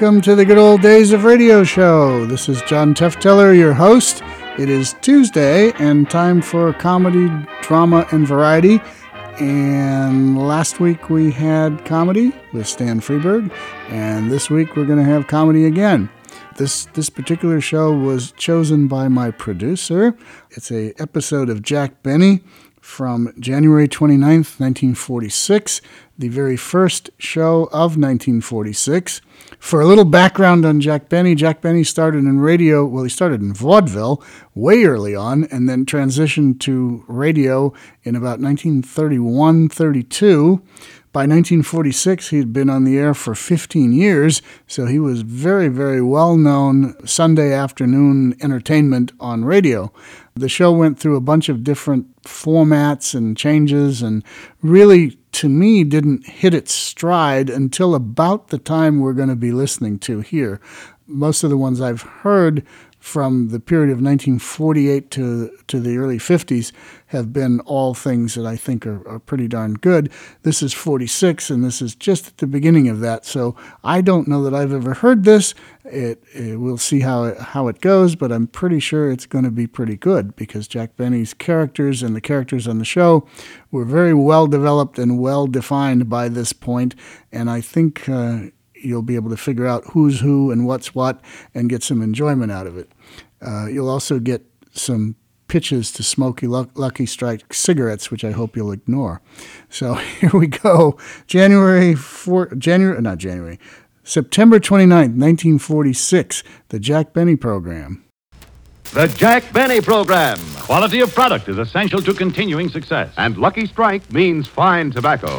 Welcome to the Good Old Days of Radio Show. This is John Tefteller, your host. It is Tuesday and time for comedy, drama, and variety. And last week we had comedy with Stan Freberg, and this week we're going to have comedy again. This this particular show was chosen by my producer. It's a episode of Jack Benny from January 29th, 1946, the very first show of 1946. For a little background on Jack Benny, Jack Benny started in radio, well, he started in vaudeville way early on and then transitioned to radio in about 1931 32. By 1946, he had been on the air for 15 years, so he was very, very well known Sunday afternoon entertainment on radio. The show went through a bunch of different formats and changes, and really, to me, didn't hit its stride until about the time we're going to be listening to here. Most of the ones I've heard from the period of 1948 to, to the early 50s have been all things that I think are, are pretty darn good. This is 46, and this is just at the beginning of that. So I don't know that I've ever heard this. It, it we'll see how it, how it goes, but I'm pretty sure it's going to be pretty good because Jack Benny's characters and the characters on the show were very well developed and well defined by this point, and I think. Uh, you'll be able to figure out who's who and what's what and get some enjoyment out of it. Uh, you'll also get some pitches to Smoky Lucky Strike cigarettes, which I hope you'll ignore. So here we go. January 4, January, not January, September 29th, 1946, the Jack Benny program. The Jack Benny Program. Quality of product is essential to continuing success. And Lucky Strike means fine tobacco.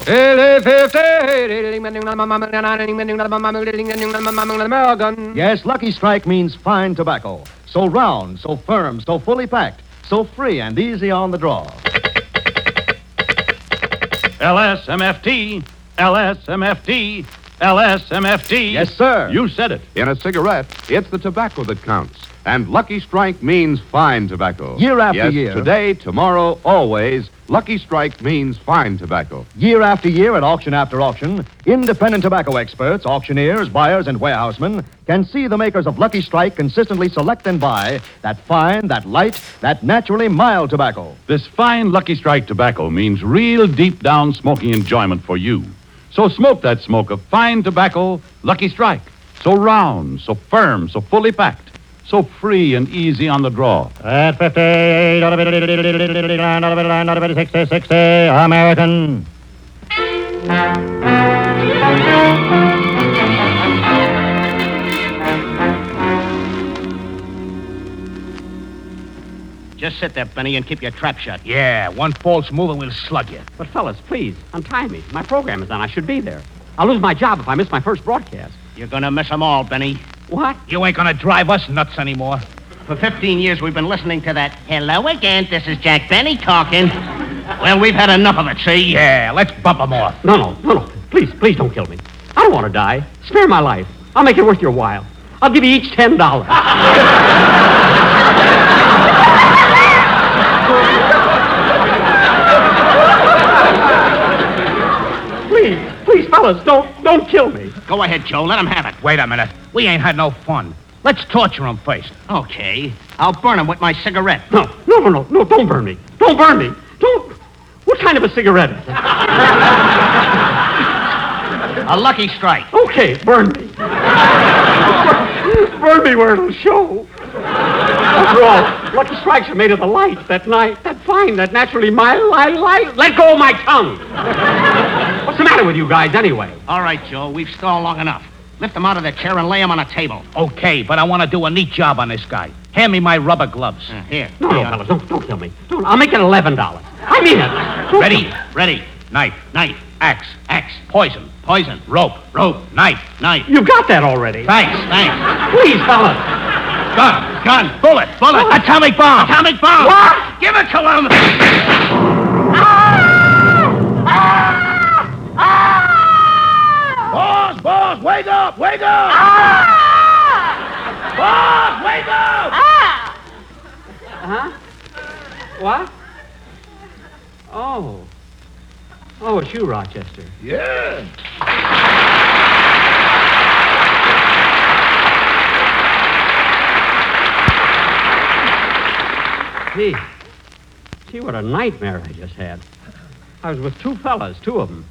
Yes, Lucky Strike means fine tobacco. So round, so firm, so fully packed, so free and easy on the draw. LSMFT, LSMFT, LSMFT. Yes, sir. You said it. In a cigarette, it's the tobacco that counts. And Lucky Strike means fine tobacco. Year after yes, year. Today, tomorrow, always, Lucky Strike means fine tobacco. Year after year, at auction after auction, independent tobacco experts, auctioneers, buyers, and warehousemen can see the makers of Lucky Strike consistently select and buy that fine, that light, that naturally mild tobacco. This fine Lucky Strike tobacco means real deep down smoking enjoyment for you. So smoke that smoke of fine tobacco, Lucky Strike. So round, so firm, so fully packed so free and easy on the draw. At 50, $60, 60, American. Just sit there, Benny, and keep your trap shut. Yeah, one false move and we'll slug you. But, fellas, please, untie me. My program is on. I should be there. I'll lose my job if I miss my first broadcast. You're gonna miss them all, Benny. What? You ain't gonna drive us nuts anymore. For 15 years, we've been listening to that. Hello again, this is Jack Benny talking. Well, we've had enough of it, see? Yeah, let's bump them off. No, no, no, no. Please, please don't kill me. I don't want to die. Spare my life. I'll make it worth your while. I'll give you each $10. please, please, fellas, don't, don't kill me. Go ahead, Joe. Let him have it. Wait a minute. We ain't had no fun. Let's torture him first. Okay. I'll burn him with my cigarette. No, no, no, no, no, don't burn me. Don't burn me. Don't. What kind of a cigarette? A lucky strike. Okay, burn me. burn me where it'll show. After all, lucky strikes are made of the light, that night, that fine, that naturally my light, light. Let go of my tongue. What's the matter with you guys, anyway? All right, Joe, we've stalled long enough. Lift him out of the chair and lay him on a table. Okay, but I want to do a neat job on this guy. Hand me my rubber gloves. Uh, here. No, no, fellas, don't, don't kill me. Don't. I'll make it eleven dollars. I mean it. Ready? Ready. Knife. Knife. Axe. Axe. Poison. Poison. Rope. Rope. Knife. Knife. You got that already. Thanks. Thanks. Please, fellas. Gun. Gun. Bullet. Bullet. Atomic bomb. Atomic bomb. What? Give it to him. Boss, Wake up! Wake up! Ah! Boss, wake up! Ah! Huh? What? Oh. Oh, it's you, Rochester. Yeah. Gee. Gee, what a nightmare I just had. I was with two fellas, two of them.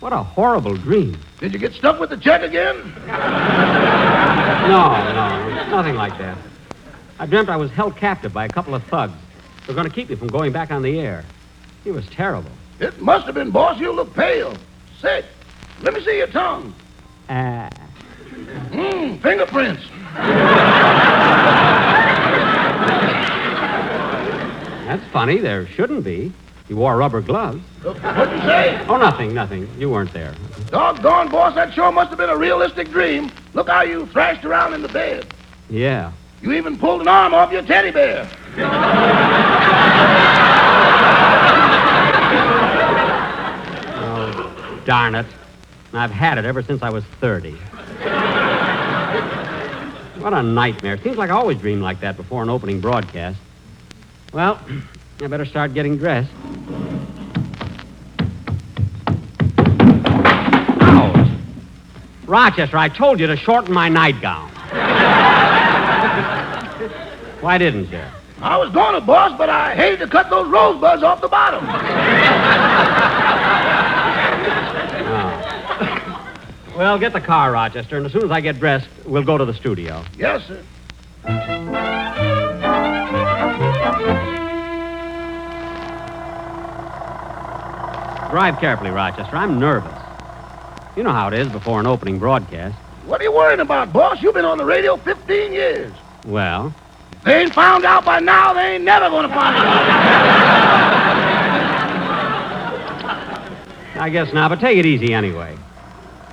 What a horrible dream. Did you get stuck with the check again? No, no, nothing like that. I dreamt I was held captive by a couple of thugs. They were going to keep me from going back on the air. It was terrible. It must have been, boss. You look pale. Sick. Let me see your tongue. Ah. Mmm, fingerprints. That's funny. There shouldn't be. You wore rubber gloves. What'd you say? Oh, nothing, nothing. You weren't there. Doggone, boss, that sure must have been a realistic dream. Look how you thrashed around in the bed. Yeah. You even pulled an arm off your teddy bear. Oh, darn it. I've had it ever since I was 30. What a nightmare. Seems like I always dream like that before an opening broadcast. Well, I better start getting dressed. Ouch. Rochester, I told you to shorten my nightgown. Why didn't you? I was going to, boss, but I hated to cut those rosebuds off the bottom. Oh. Well, get the car, Rochester, and as soon as I get dressed, we'll go to the studio. Yes, sir. Drive carefully, Rochester. I'm nervous. You know how it is before an opening broadcast. What are you worrying about, boss? You've been on the radio 15 years. Well, They ain't found out by now. They ain't never going to find out. I guess not, but take it easy anyway.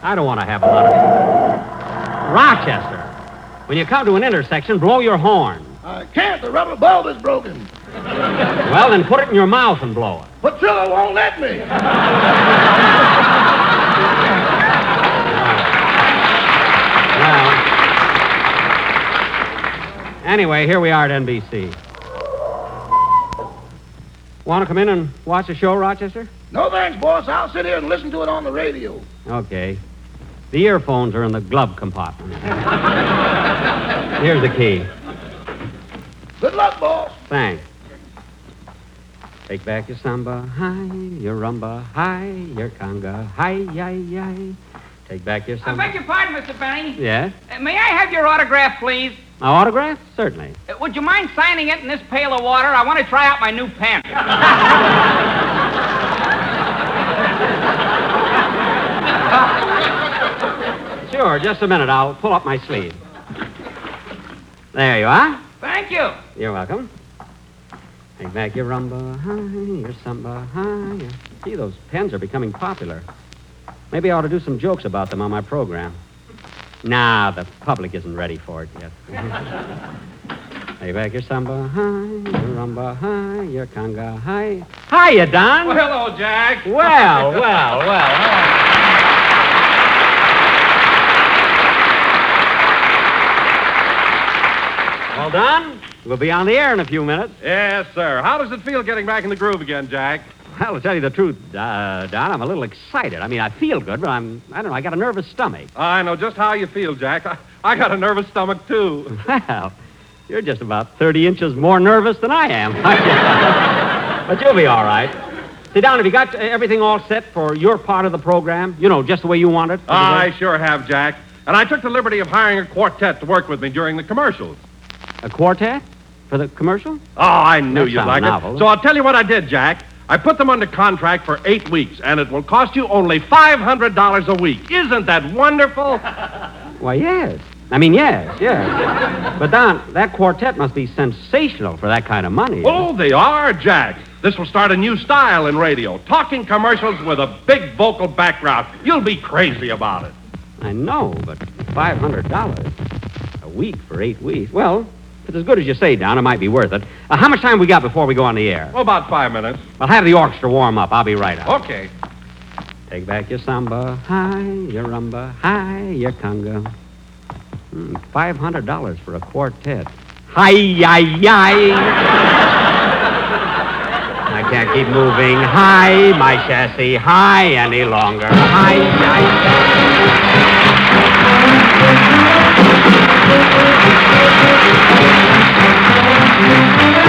I don't want to have a lot of. Rochester, when you come to an intersection, blow your horn. I can't. The rubber bulb is broken. Well, then put it in your mouth and blow it. Petrillo won't let me. Well. Anyway, here we are at NBC. Want to come in and watch the show, Rochester? No thanks, boss. I'll sit here and listen to it on the radio. Okay. The earphones are in the glove compartment. Here's the key. Good luck, boss. Thanks. Take back your samba, hi, your rumba, hi, your conga, hi, yi, yi. Take back your samba. I beg your pardon, Mr. Benny. Yes? Uh, may I have your autograph, please? My autograph? Certainly. Uh, would you mind signing it in this pail of water? I want to try out my new pen. Sure, just a minute. I'll pull up my sleeve. There you are. Thank you. You're welcome. Take back your rumba, hi, your samba, hi. your- Gee, those pens are becoming popular. Maybe I ought to do some jokes about them on my program. Nah, the public isn't ready for it yet. Take back your samba, hi, your rumba, hi, your conga, hi. Hiya, Don. Well, hello, Jack. Well, well, well. Well, Don, we'll be on the air in a few minutes. Yes, sir. How does it feel getting back in the groove again, Jack? Well, to tell you the truth, uh, Don, I'm a little excited. I mean, I feel good, but I'm, I don't know, I got a nervous stomach. I know just how you feel, Jack. I, I got a nervous stomach, too. Well, you're just about 30 inches more nervous than I am. but you'll be all right. Sit down. Have you got uh, everything all set for your part of the program? You know, just the way you want it? I sure have, Jack. And I took the liberty of hiring a quartet to work with me during the commercials. A quartet? For the commercial? Oh, I knew That you'd sounds like novel. it. So I'll tell you what I did, Jack. I put them under contract for eight weeks, and it will cost you only $500 a week. Isn't that wonderful? Why, yes. I mean, yes, yes. but, Don, that quartet must be sensational for that kind of money. Oh, they are, Jack. This will start a new style in radio. Talking commercials with a big vocal background. You'll be crazy about it. I know, but $500 a week for eight weeks. Well, if it's as good as you say, Don, it might be worth it. Uh, how much time we got before we go on the air? Oh, about five minutes. I'll have the orchestra warm up. I'll be right up. Okay. Take back your samba, hi, your rumba, hi, your conga. Hmm, $500 for a quartet. Hi, yi, yi. I can't keep moving. Hi, my chassis, hi any longer. Hi, yi, Thank you.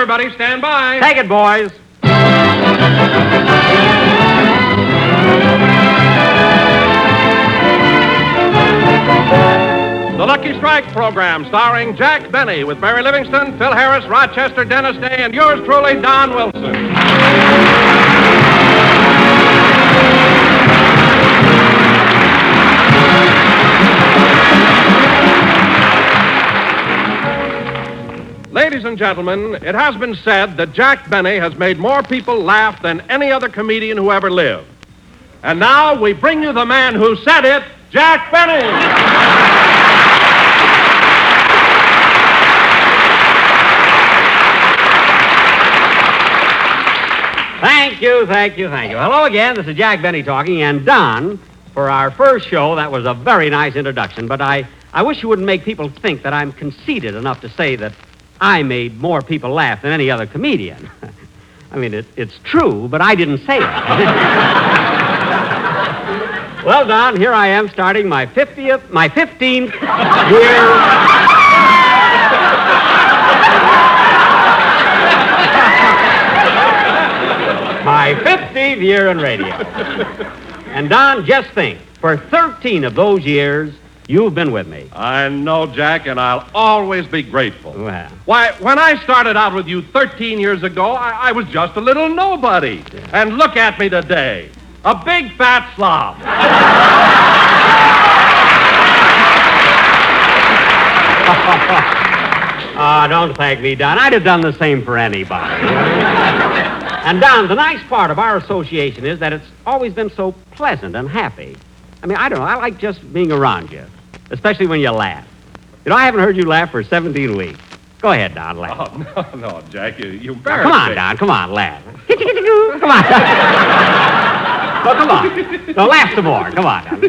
Everybody, stand by. Take it, boys. The Lucky Strike program starring Jack Benny with Mary Livingstone, Phil Harris, Rochester Dennis Day, and yours truly, Don Wilson. Ladies and gentlemen, it has been said that Jack Benny has made more people laugh than any other comedian who ever lived. And now we bring you the man who said it, Jack Benny. Thank you, thank you, thank you. Hello again. This is Jack Benny talking, and Don, for our first show, that was a very nice introduction, but I, I wish you wouldn't make people think that I'm conceited enough to say that I made more people laugh than any other comedian. I mean, it, it's true, but I didn't say it. well, Don, here I am starting my 50th, my 15th year. my 50th year in radio. And Don, just think, for 13 of those years, you've been with me. I know, Jack, and I'll always be grateful. Well, Why, when I started out with you 13 years ago, I, I was just a little nobody. And look at me today a big fat slob. Ah, don't thank me, Don. I'd have done the same for anybody. and Don, the nice part of our association is that it's always been so pleasant and happy. I mean, I don't know. I like just being around you, especially when you laugh. You know, I haven't heard you laugh for 17 weeks. Go ahead, Don, laugh. Oh, no, no, Jack, you, you Now, embarrass come on, me. Don. Come on, laugh. Come on. no, come on. No, laugh some more. Come on, Don.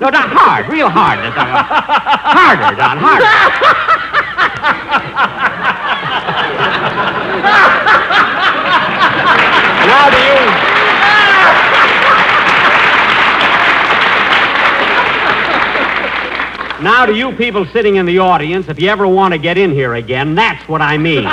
No, Don, hard, real hard. this time. Harder, Don, harder. now do you... Now, to you people sitting in the audience, if you ever want to get in here again, that's what I mean.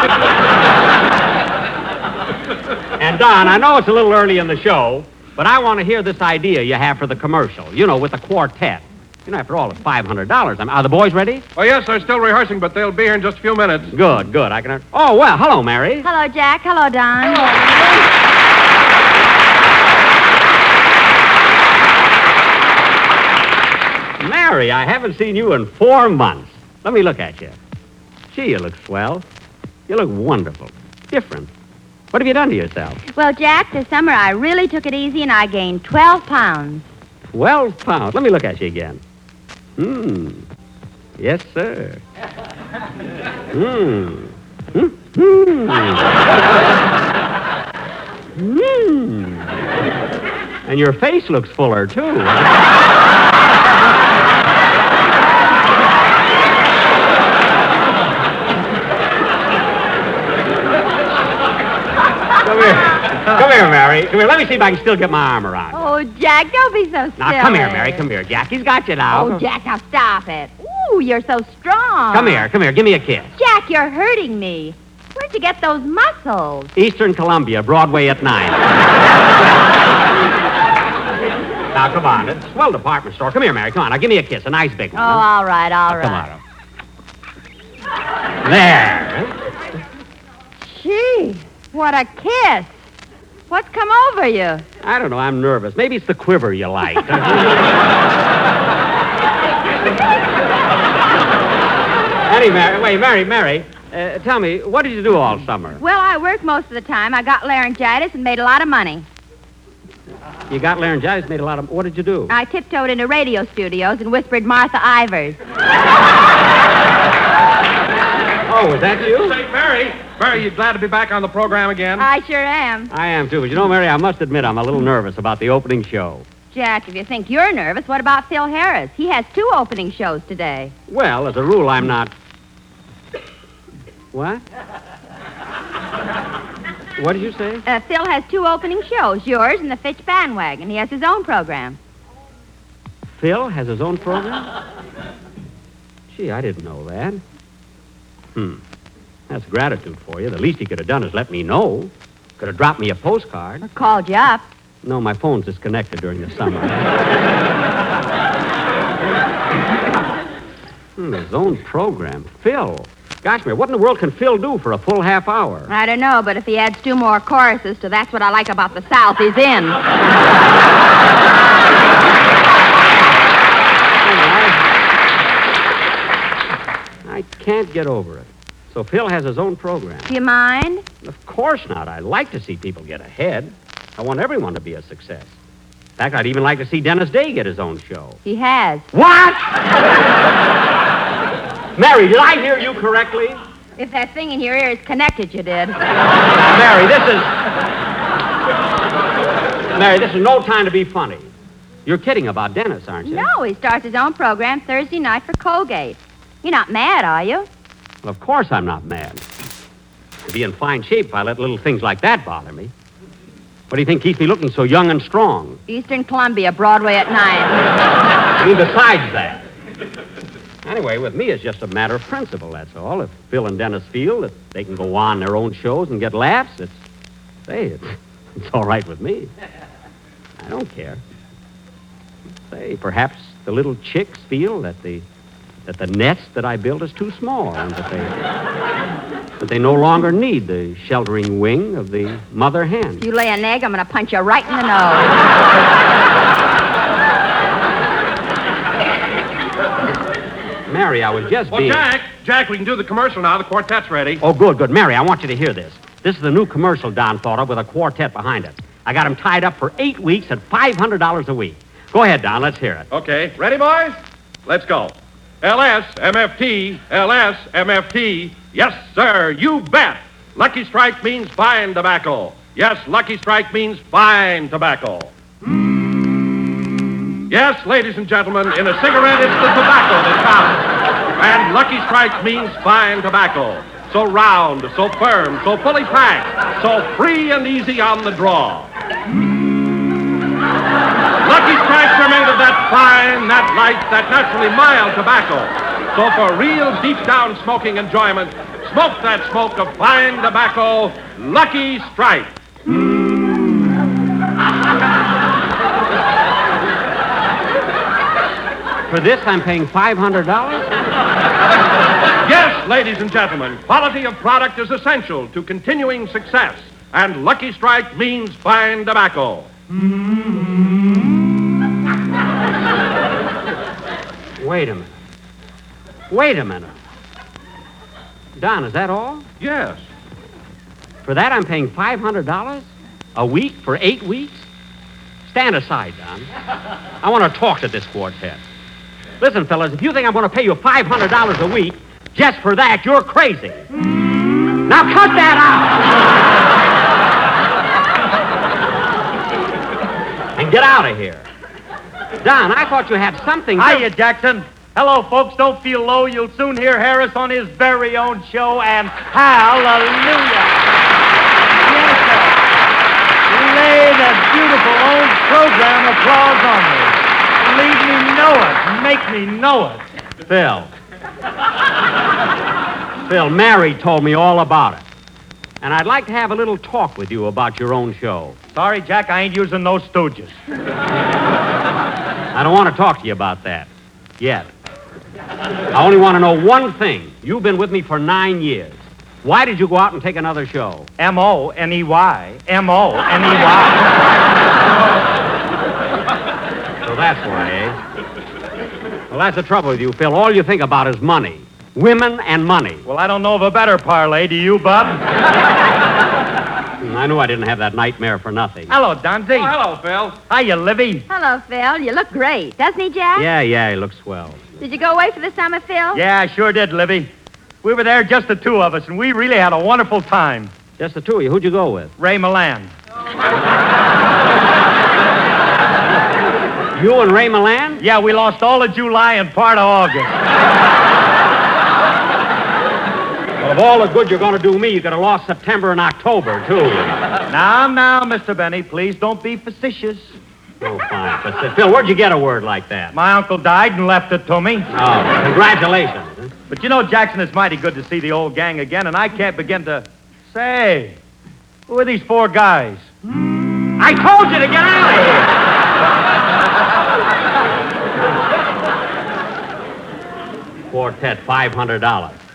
And Don, I know it's a little early in the show, but I want to hear this idea you have for the commercial. You know, with the quartet. You know, after all, it's five hundred dollars. Are the boys ready? Oh, yes, they're still rehearsing, but they'll be here in just a few minutes. Good, good. I can. Oh well, hello, Mary. Hello, Jack. Hello, Don. Mary, I haven't seen you in four months. Let me look at you. Gee, you look swell. You look wonderful. Different. What have you done to yourself? Well, Jack, this summer I really took it easy and I gained 12 pounds. Twelve pounds. Let me look at you again. Hmm. Yes, sir. Hmm. Hmm. Hmm. Hmm. And your face looks fuller, too. Here, Mary. Come here. Let me see if I can still get my arm around. you. Oh, Jack, don't be so silly. Now, come here, Mary. Come here. Jackie's got you now. Oh, Jack, now stop it. Ooh, you're so strong. Come here. Come here. Give me a kiss. Jack, you're hurting me. Where'd you get those muscles? Eastern Columbia, Broadway at 9. now, come on. It's a swell department store. Come here, Mary. Come on. Now, give me a kiss. A nice big Oh, one. all right, all Come right. on. There. Gee, what a kiss. What's come over you? I don't know. I'm nervous. Maybe it's the quiver you like. Anyway, Mary, wait, Mary, Mary, uh, tell me, what did you do all summer? Well, I worked most of the time. I got laryngitis and made a lot of money. You got laryngitis, and made a lot of. What did you do? I tiptoed into radio studios and whispered Martha Ivers. Oh, was that you? Say, Mary, Mary, you glad to be back on the program again? I sure am. I am too, but you know, Mary, I must admit I'm a little nervous about the opening show. Jack, if you think you're nervous, what about Phil Harris? He has two opening shows today. Well, as a rule, I'm not. What? What did you say? Uh, Phil has two opening shows, yours and the Fitch Bandwagon. He has his own program. Phil has his own program? Gee, I didn't know that. Hmm. That's gratitude for you. The least he could have done is let me know. Could have dropped me a postcard. Called you up. No, my phone's disconnected during the summer. hmm, his own program. Phil. Gosh, Mary, what in the world can Phil do for a full half hour? I don't know, but if he adds two more choruses to That's What I Like About the South, he's in. I can't get over it. So Phil has his own program. Do you mind? Of course not. I like to see people get ahead. I want everyone to be a success. In fact, I'd even like to see Dennis Day get his own show. He has. What? Mary, did I hear you correctly? If that thing in your ear is connected, you did. Mary, this is. Mary, this is no time to be funny. You're kidding about Dennis, aren't you? No, he starts his own program Thursday night for Colgate. You're not mad, are you? Well, of course I'm not mad. I'd be in fine shape if I let little things like that bother me. What do you think keeps me looking so young and strong? Eastern Columbia, Broadway at nine. I mean, besides that. Anyway, with me, it's just a matter of principle, that's all. If Phil and Dennis feel that they can go on their own shows and get laughs, it's, say, it's, it's all right with me. I don't care. Say, perhaps the little chicks feel that the, that the nest that I built is too small and that they, that they no longer need the sheltering wing of the mother hen. If you lay an egg, I'm going to punch you right in the nose. Mary, I was just Well, being... Jack, Jack, we can do the commercial now. The quartet's ready. Oh, good, good. Mary, I want you to hear this. This is the new commercial Don thought of with a quartet behind it. I got him tied up for eight weeks at $500 a week. Go ahead, Don. Let's hear it. Okay, ready, boys? Let's go. LS, MFT, LS, MFT. Yes, sir, you bet. Lucky Strike means fine tobacco. Yes, Lucky Strike means fine tobacco. Yes, ladies and gentlemen, in a cigarette, it's the tobacco that counts. And Lucky Strike means fine tobacco. So round, so firm, so fully packed, so free and easy on the draw. Lucky Strikes are made of that fine, that light, that naturally mild tobacco. So for real deep down smoking enjoyment, smoke that smoke of fine tobacco, Lucky Strike. For this, I'm paying $500? Yes, ladies and gentlemen, quality of product is essential to continuing success, and Lucky Strike means fine tobacco. Wait a minute. Wait a minute. Don, is that all? Yes. For that, I'm paying $500 a week for eight weeks? Stand aside, Don. I want to talk to this quartet. Listen, fellas, if you think I'm going to pay you $500 a week just for that, you're crazy. Now cut that out! Get out of here. Don, I thought you had something. To... Hiya, Jackson. Hello, folks. Don't feel low. You'll soon hear Harris on his very own show, and hallelujah. Yes, sir. Lay the beautiful old program applause on me. Leave me know it. Make me know it. Phil. Phil, Mary told me all about it. And I'd like to have a little talk with you about your own show. Sorry, Jack, I ain't using those stooges. I don't want to talk to you about that. Yet. I only want to know one thing. You've been with me for nine years. Why did you go out and take another show? M O N E Y. M O N E Y. So that's why, eh? Well, that's the trouble with you, Phil. All you think about is money. Women and money. Well, I don't know of a better parlay. Do you, Bub? Hmm, I knew I didn't have that nightmare for nothing. Hello, Donzie. Oh, hello, Phil. Hiya, Livy. Hello, Phil. You look great, doesn't he, Jack? Yeah, yeah, he looks swell. Did you go away for the summer, Phil? Yeah, I sure did, Livy. We were there, just the two of us, and we really had a wonderful time. Just the two of you. Who'd you go with? Ray Milland. You and Ray Milland? Yeah, we lost all of July and part of August. Well, of all the good you're going to do me, you could have lost September and October, too. Now, now, Mr. Benny, please don't be facetious. Oh, fine. But, Phil, where'd you get a word like that? My uncle died and left it to me. Oh, congratulations. But you know, Jackson, it's mighty good to see the old gang again, and I can't begin to. Say, who are these four guys? Hmm? I told you to get out of here. Quartet, $500.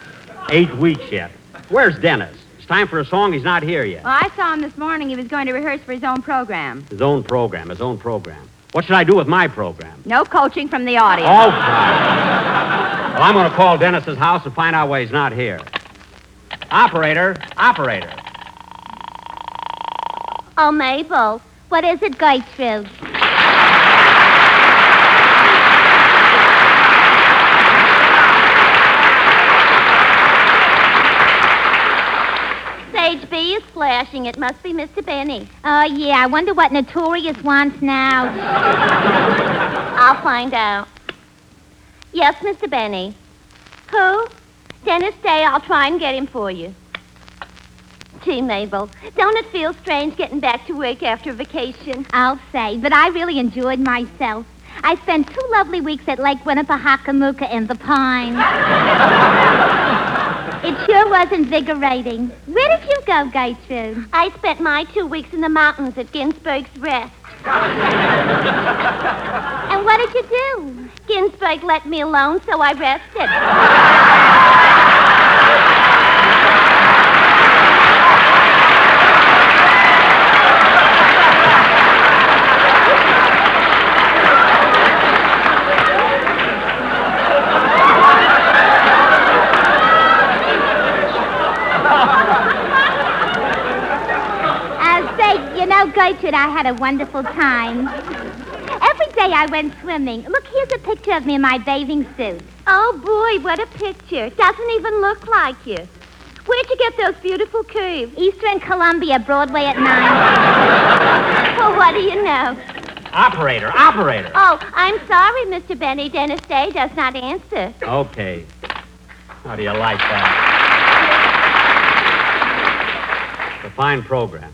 Eight weeks yet. Where's Dennis? It's time for a song. He's not here yet. Well, I saw him this morning. He was going to rehearse for his own program. His own program, his own program. What should I do with my program? No coaching from the audience. Oh, fine. Well, I'm going to call Dennis's house and find out why he's not here. Operator, operator. Oh, Mabel, what is it, Gatesfield? Flashing. It must be Mr. Benny. Oh, yeah. I wonder what Notorious wants now. I'll find out. Yes, Mr. Benny. Who? Dennis Day. I'll try and get him for you. Gee, Mabel, don't it feel strange getting back to work after vacation? I'll say, but I really enjoyed myself. I spent two lovely weeks at Lake Winnipesaukee in the Pines. it sure was invigorating. Where did you go, Gatesfield? I spent my two weeks in the mountains at Ginsburg's Rest. and what did you do? Ginsburg let me alone, so I rested. Know, Gertrude, I had a wonderful time. Every day I went swimming. Look, here's a picture of me in my bathing suit. Oh, boy, what a picture. Doesn't even look like you. Where'd you get those beautiful curves? Eastern Columbia, Broadway at 9. well, what do you know? Operator, operator. Oh, I'm sorry, Mr. Benny. Dennis Day does not answer. Okay. How do you like that? It's a fine program.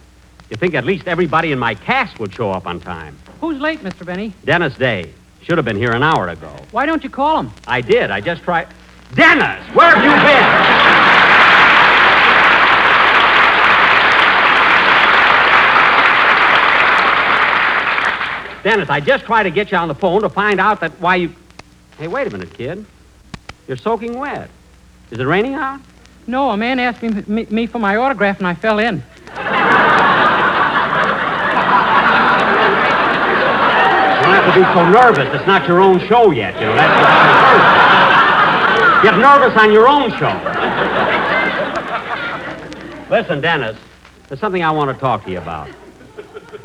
You think at least everybody in my cast would show up on time. Who's late, Mr. Benny? Dennis Day. Should have been here an hour ago. Why don't you call him? I did. I just tried. Dennis, where have you been? Dennis, I just tried to get you on the phone to find out that why you. Hey, wait a minute, kid. You're soaking wet. Is it raining out? No, a man asked me, me, me for my autograph and I fell in. don't have to be so nervous. It's not your own show yet, you know. That's what Get nervous on your own show. Listen, Dennis, there's something I want to talk to you about.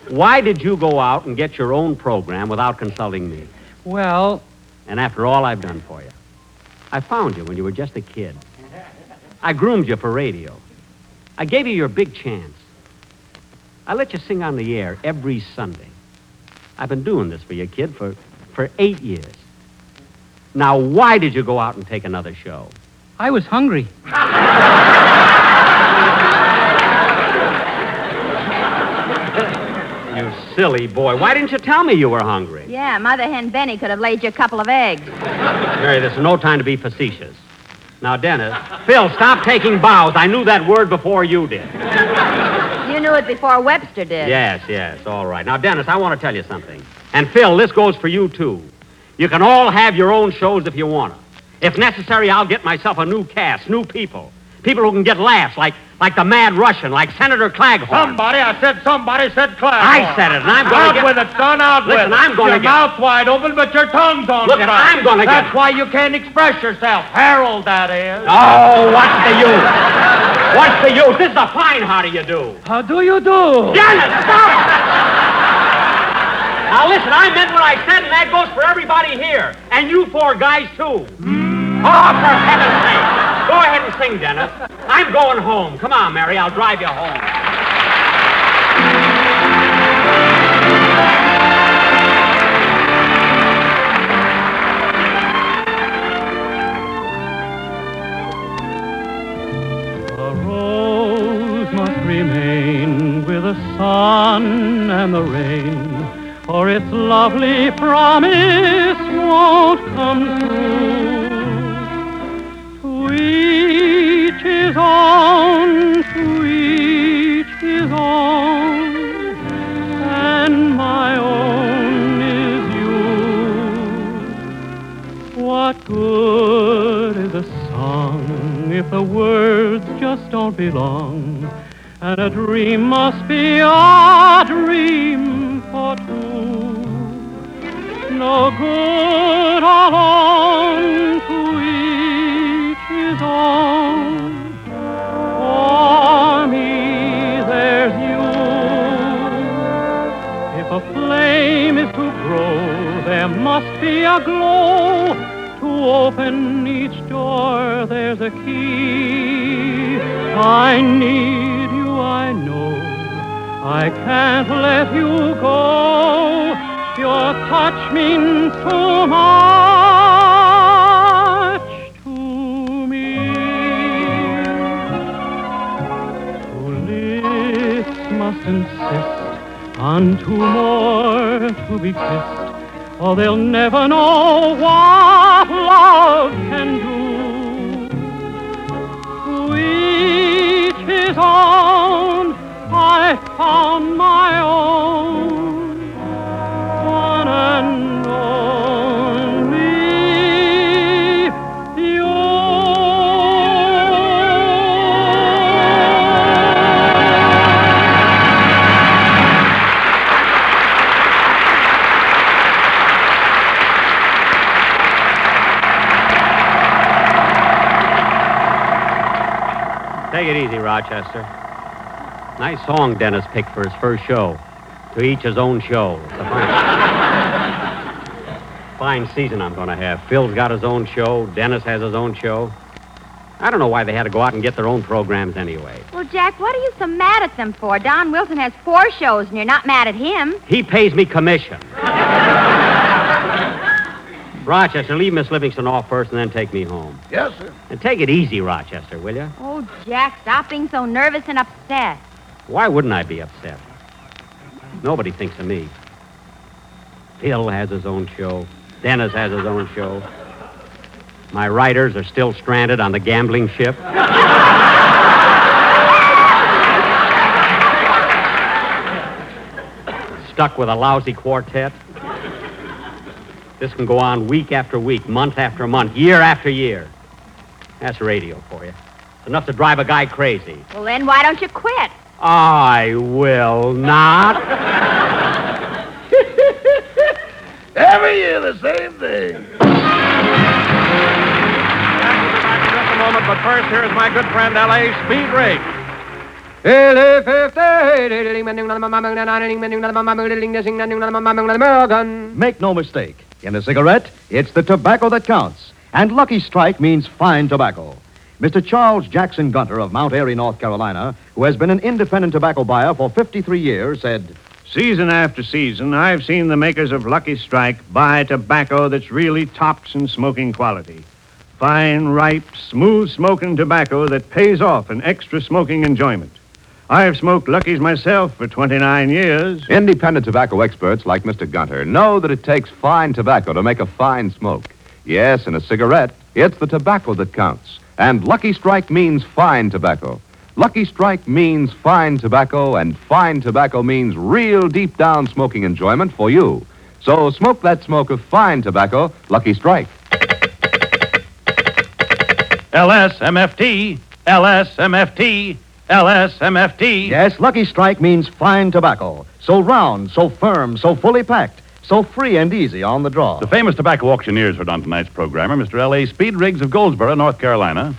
Why did you go out and get your own program without consulting me? Well. And after all I've done for you, I found you when you were just a kid. I groomed you for radio. I gave you your big chance. I let you sing on the air every Sunday. I've been doing this for you, kid, for, for eight years. Now, why did you go out and take another show? I was hungry. you silly boy. Why didn't you tell me you were hungry? Yeah, Mother Hen Benny could have laid you a couple of eggs. Mary, this is no time to be facetious. Now, Dennis, Phil, stop taking bows. I knew that word before you did. You knew it before Webster did. Yes, yes, all right. Now, Dennis, I want to tell you something. And Phil, this goes for you, too. You can all have your own shows if you want to. If necessary, I'll get myself a new cast, new people. People who can get laughs, like like the mad Russian, like Senator Claghorn. Somebody, I said somebody said Claghorn. I said it, and I'm going to get... with it, son, out Listen, with it. I'm going your to get... Your mouth's wide open, but your tongue's on Look, strike. I'm going to get... get... That's why you can't express yourself. Harold, that is. Oh, what's the use? What's the use? This is a fine how do you do. How do you do? Dennis, stop! now, listen, I meant what I said, and that goes for everybody here. And you four guys, too. Mm. Oh, for heaven's sake. Go ahead and sing, Dennis. I'm going home. Come on, Mary. I'll drive you home. Sun and the rain, or its lovely promise won't come true. each his own, to each his own, and my own is you. What good is a song if the words just don't belong? And a dream must be a dream for two. No good alone to or they'll never know Take it easy, Rochester. Nice song Dennis picked for his first show. To each his own show. It's a fine, fine season I'm going to have. Phil's got his own show. Dennis has his own show. I don't know why they had to go out and get their own programs anyway. Well, Jack, what are you so mad at them for? Don Wilson has four shows, and you're not mad at him. He pays me commission. Rochester, leave Miss Livingstone off first and then take me home. Yes, sir. And take it easy, Rochester, will you? Oh, Jack, stop being so nervous and upset. Why wouldn't I be upset? Nobody thinks of me. Phil has his own show. Dennis has his own show. My writers are still stranded on the gambling ship. Stuck with a lousy quartet. This can go on week after week, month after month, year after year. That's radio for you. It's enough to drive a guy crazy. Well, then why don't you quit? I will not. Every year the same thing. Just a moment, but first, here's my good friend L.A. Speed Riggs. Make no mistake. In a cigarette, it's the tobacco that counts. And Lucky Strike means fine tobacco. Mr. Charles Jackson Gunter of Mount Airy, North Carolina, who has been an independent tobacco buyer for 53 years, said, Season after season, I've seen the makers of Lucky Strike buy tobacco that's really tops in smoking quality. Fine, ripe, smooth smoking tobacco that pays off in extra smoking enjoyment. I've smoked Lucky's myself for 29 years. Independent tobacco experts like Mr. Gunter know that it takes fine tobacco to make a fine smoke. Yes, in a cigarette, it's the tobacco that counts. And Lucky Strike means fine tobacco. Lucky Strike means fine tobacco, and fine tobacco means real deep down smoking enjoyment for you. So smoke that smoke of fine tobacco, Lucky Strike. LSMFT, LSMFT, LSMFT. Yes, Lucky Strike means fine tobacco. So round, so firm, so fully packed, so free and easy on the draw. The famous tobacco auctioneers heard on tonight's programmer, Mr. L.A. Speed Riggs of Goldsboro, North Carolina,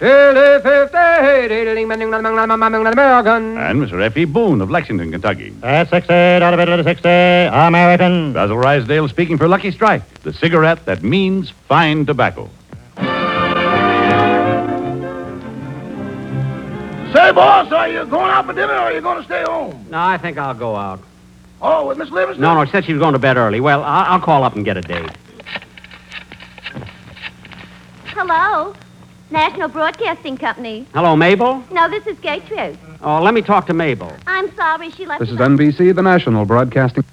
and Mr. F.E. Boone of Lexington, Kentucky. That's 60, dollar bill 60, American. Basil Ruysdael speaking for Lucky Strike, the cigarette that means fine tobacco. Say, boss, are you going out for dinner or are you going to stay home? No, I think I'll go out. Oh, with Miss Livingstone? No, no, she said she was going to bed early. Well, I'll, I'll call up and get a date. Hello? National Broadcasting Company. Hello, Mabel? No, this is Gertrude. Oh, let me talk to Mabel. I'm sorry she left. This is NBC, the National Broadcasting.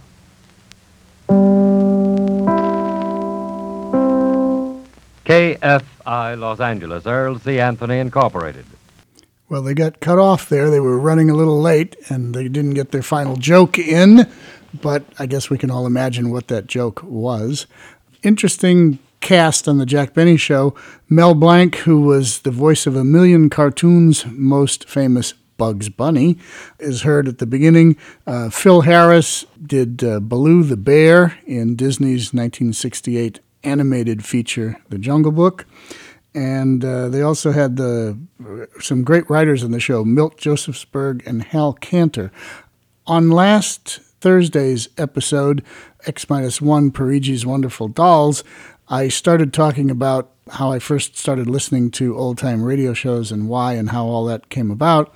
KFI Los Angeles, Earl C. Anthony Incorporated. Well, they got cut off there. They were running a little late and they didn't get their final joke in, but I guess we can all imagine what that joke was. Interesting cast on the Jack Benny show. Mel Blanc, who was the voice of a million cartoons' most famous Bugs Bunny, is heard at the beginning. Uh, Phil Harris did uh, Baloo the Bear in Disney's 1968 animated feature, The Jungle Book. And uh, they also had the, some great writers on the show, Milt Josephsberg and Hal Kanter. On last Thursday's episode, X minus one, Perigi's Wonderful Dolls, I started talking about how I first started listening to old time radio shows and why and how all that came about.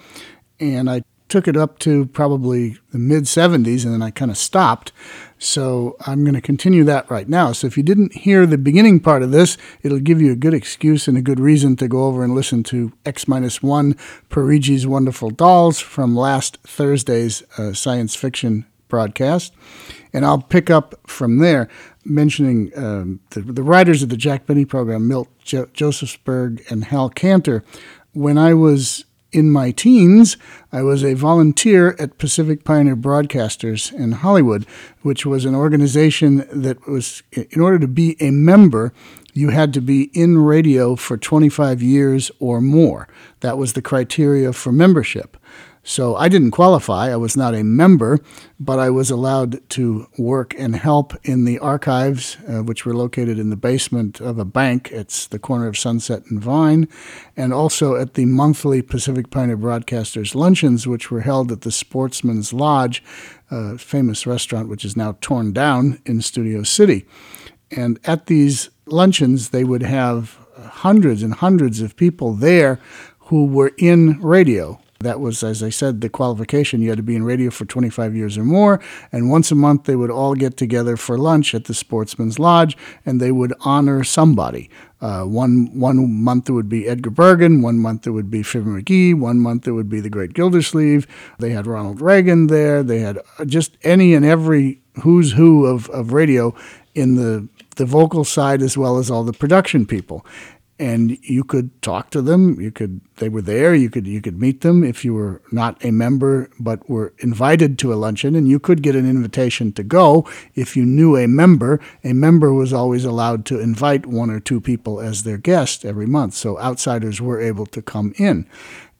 And I took it up to probably the mid 70s and then I kind of stopped. So I'm going to continue that right now. So if you didn't hear the beginning part of this, it'll give you a good excuse and a good reason to go over and listen to X minus one Perigi's Wonderful Dolls from last Thursday's uh, science fiction broadcast. And I'll pick up from there, mentioning um, the, the writers of the Jack Benny program, Milt jo- Josephsberg and Hal Kanter. When I was in my teens, I was a volunteer at Pacific Pioneer Broadcasters in Hollywood, which was an organization that was, in order to be a member, you had to be in radio for 25 years or more. That was the criteria for membership. So I didn't qualify. I was not a member, but I was allowed to work and help in the archives, uh, which were located in the basement of a bank. It's the corner of Sunset and Vine, and also at the monthly Pacific Pioneer Broadcasters luncheons, which were held at the Sportsman's Lodge, a famous restaurant which is now torn down in Studio City. And at these luncheons, they would have hundreds and hundreds of people there who were in radio that was, as I said, the qualification. You had to be in radio for 25 years or more. And once a month, they would all get together for lunch at the Sportsman's Lodge and they would honor somebody. Uh, one, one month it would be Edgar Bergen, one month it would be Fibber McGee, one month it would be the Great Gildersleeve. They had Ronald Reagan there. They had just any and every who's who of, of radio in the, the vocal side as well as all the production people and you could talk to them. You could they were there. You could you could meet them if you were not a member but were invited to a luncheon, and you could get an invitation to go if you knew a member. A member was always allowed to invite one or two people as their guest every month, so outsiders were able to come in.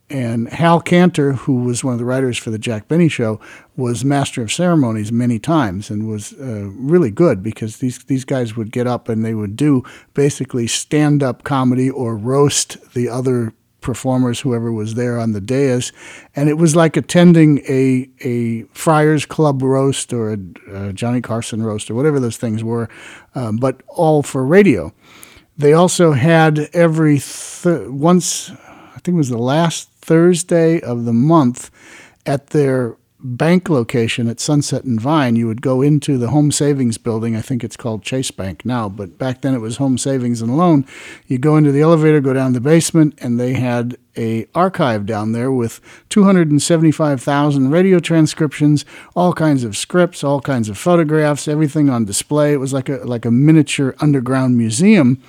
And Hal Kanter, who was one of the writers for the Jack Benny Show, was master of ceremonies many times and was uh, really good because these these guys would get up and they would do basically stand up comedy or roast the other performers, whoever was there on the dais, and it was like attending a a Friars Club roast or a, a Johnny Carson roast or whatever those things were, um, but all for radio. They also had every th- once, I think it was the last Thursday of the month at their bank location at Sunset and Vine, you would go into the Home Savings building. I think it's called Chase Bank now, but back then it was Home Savings and Loan. You go into the elevator, go down the basement, and they had a archive down there with 275,000 radio transcriptions, all kinds of scripts, all kinds of photographs, everything on display. It was like a like a miniature underground museum.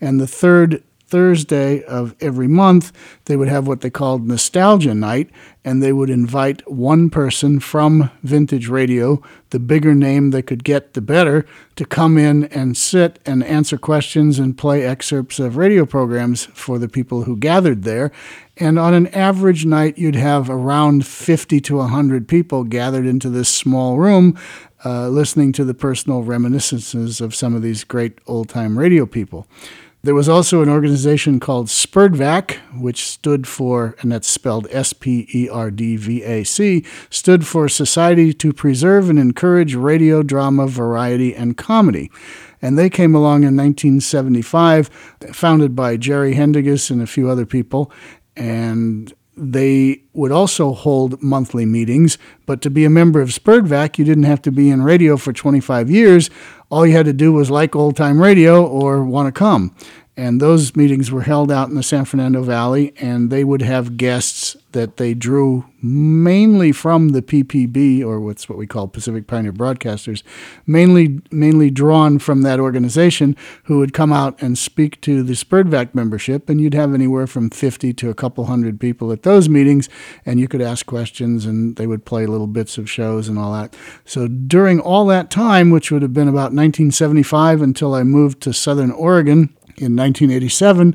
And the third Thursday of every month, they would have what they called Nostalgia Night, and they would invite one person from Vintage Radio, the bigger name they could get, the better, to come in and sit and answer questions and play excerpts of radio programs for the people who gathered there. And on an average night, you'd have around 50 to 100 people gathered into this small room. Uh, listening to the personal reminiscences of some of these great old time radio people. There was also an organization called SPERDVAC, which stood for, and that's spelled S P E R D V A C, stood for Society to Preserve and Encourage Radio, Drama, Variety, and Comedy. And they came along in 1975, founded by Jerry Haendiges and a few other people. And they would also hold monthly meetings, but to be a member of SPERDVAC, you didn't have to be in radio for 25 years all you had to do was like old time radio or want to come. And those meetings were held out in the San Fernando Valley, and they would have guests that they drew mainly from the PPB, or what's what we call Pacific Pioneer Broadcasters, mainly mainly drawn from that organization, who would come out and speak to the SPERDVAC membership, and you'd have anywhere from 50 to a couple hundred people at those meetings, and you could ask questions, and they would play little bits of shows and all that. So during all that time, which would have been about 1975 until I moved to Southern Oregon in 1987.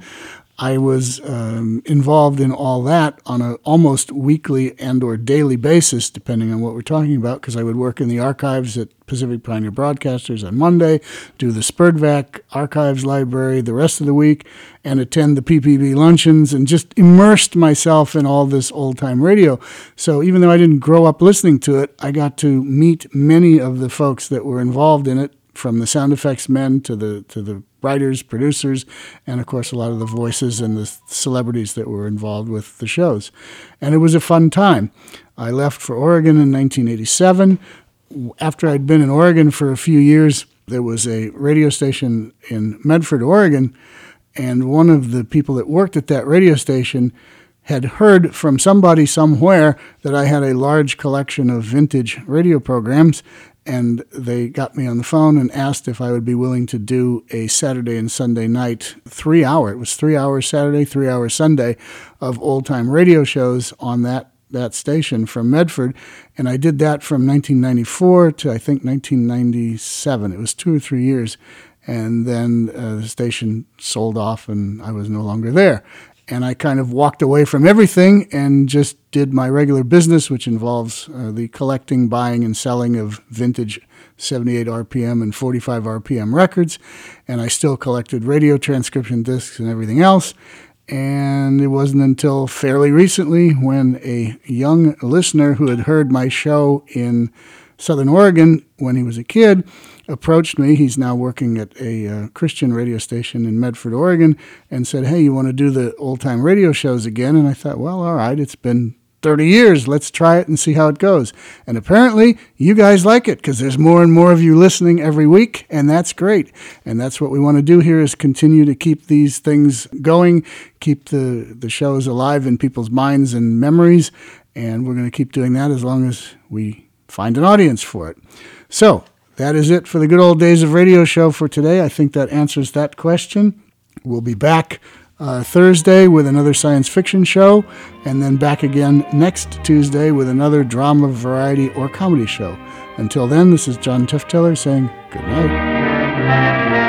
I was um, involved in all that on an almost weekly and or daily basis, depending on what we're talking about, because I would work in the archives at Pacific Pioneer Broadcasters on Monday, do the SPERDVAC archives library the rest of the week, and attend the PPB luncheons, and just immersed myself in all this old time radio. So even though I didn't grow up listening to it, I got to meet many of the folks that were involved in it, from the sound effects men to the to the writers, producers, and of course a lot of the voices and the celebrities that were involved with the shows. And it was a fun time. I left for Oregon in 1987. After I'd been in Oregon for a few years, there was a radio station in Medford, Oregon, and one of the people that worked at that radio station had heard from somebody somewhere that I had a large collection of vintage radio programs and they got me on the phone and asked if I would be willing to do a Saturday and Sunday night three hour. It was three hours Saturday, three hours Sunday of old time radio shows on that that station from Medford, and I did that from 1994 to I think 1997. It was two or three years, and then uh, the station sold off, and I was no longer there and I kind of walked away from everything and just did my regular business, which involves uh, the collecting, buying, and selling of vintage 78 RPM and 45 RPM records. And I still collected radio transcription discs and everything else. And it wasn't until fairly recently when a young listener who had heard my show in Southern Oregon when he was a kid approached me. He's now working at a uh, Christian radio station in Medford, Oregon, and said, Hey, you want to do the old time radio shows again? And I thought, Well, all right, it's been 30 years. Let's try it and see how it goes. And apparently, you guys like it because there's more and more of you listening every week, and that's great. And that's what we want to do here is continue to keep these things going, keep the, the shows alive in people's minds and memories. And we're going to keep doing that as long as we find an audience for it. So, that is it for the good old days of radio show for today. I think that answers that question. We'll be back uh, Thursday with another science fiction show, and then back again next Tuesday with another drama, variety, or comedy show. Until then, this is John Tefteller saying good night.